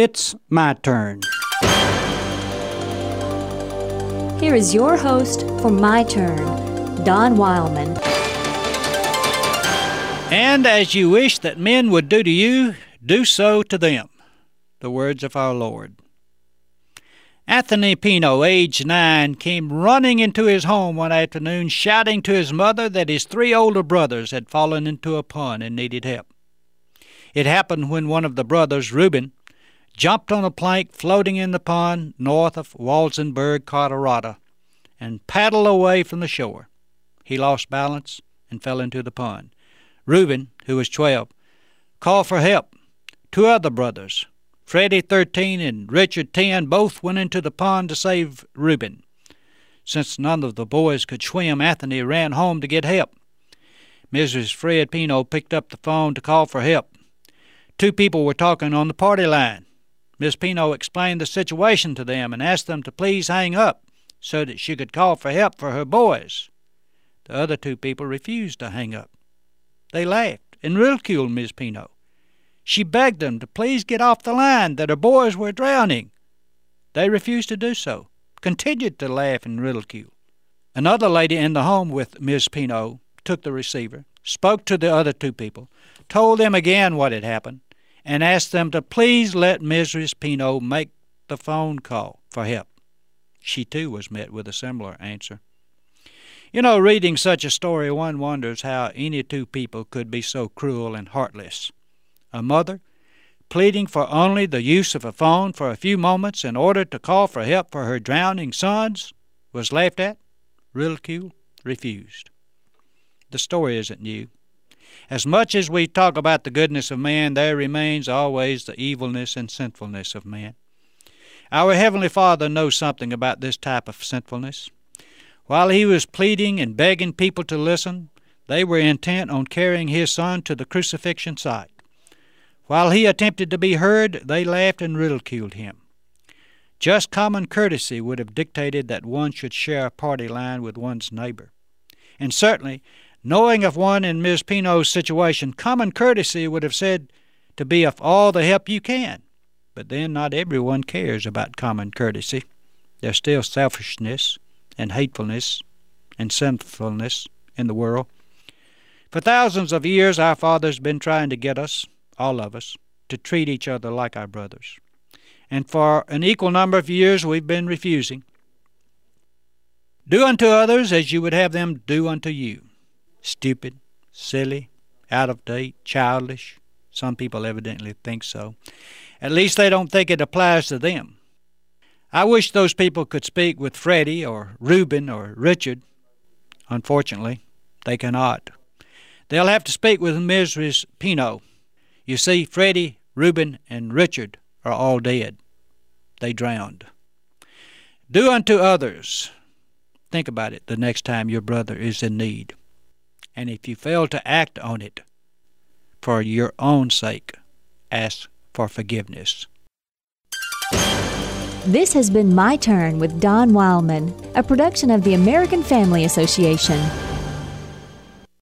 It's my turn. Here is your host for My Turn, Don Wildmon. And as you wish that men would do to you, do so to them. The words of our Lord. Anthony Pino, age nine, came running into his home one afternoon, shouting to his mother that his three older brothers had fallen into a pond and needed help. It happened when one of the brothers, Reuben, jumped on a plank floating in the pond north of Walsenburg, Colorado, and paddled away from the shore. He lost balance and fell into the pond. Reuben, who was twelve, called for help. Two other brothers, Freddie, 13, and Richard, 10, both went into the pond to save Reuben. Since none of the boys could swim, Anthony ran home to get help. Mrs. Fred Pino picked up the phone to call for help. Two people were talking on the party line. Miss Pino explained the situation to them and asked them to please hang up so that she could call for help for her boys. The other two people refused to hang up. They laughed and ridiculed Miss Pino. She begged them to please get off the line, that her boys were drowning. They refused to do so, continued to laugh and ridicule. Another lady in the home with Miss Pino took the receiver, spoke to the other two people, told them again what had happened, and asked them to please let Mrs. Pino make the phone call for help. She too was met with a similar answer. You know, reading such a story, one wonders how any two people could be so cruel and heartless a mother, pleading for only the use of a phone for a few moments in order to call for help for her drowning sons, was laughed at, ridiculed, refused. The story isn't new. As much as we talk about the goodness of man, there remains always the evilness and sinfulness of man. Our Heavenly Father knows something about this type of sinfulness. While He was pleading and begging people to listen, they were intent on carrying His Son to the crucifixion site. While he attempted to be heard, they laughed and ridiculed him. Just common courtesy would have dictated that one should share a party line with one's neighbor. And certainly, knowing of one in Miss Pino's situation, common courtesy would have said to be of all the help you can. But then not everyone cares about common courtesy. There's still selfishness and hatefulness and sinfulness in the world. For thousands of years, our Father's been trying to get us, all of us, to treat each other like our brothers. And for an equal number of years we've been refusing. Do unto others as you would have them do unto you. Stupid, silly, out of date, childish. Some people evidently think so. At least they don't think it applies to them. I wish those people could speak with Freddie or Reuben or Richard. Unfortunately, they cannot. They'll have to speak with Mrs. Pino you see, Freddie, Reuben, and Richard are all dead. They drowned. Do unto others. Think about it the next time your brother is in need. And if you fail to act on it, for your own sake, ask for forgiveness. This has been My Turn with Don Wildmon, a production of the American Family Association.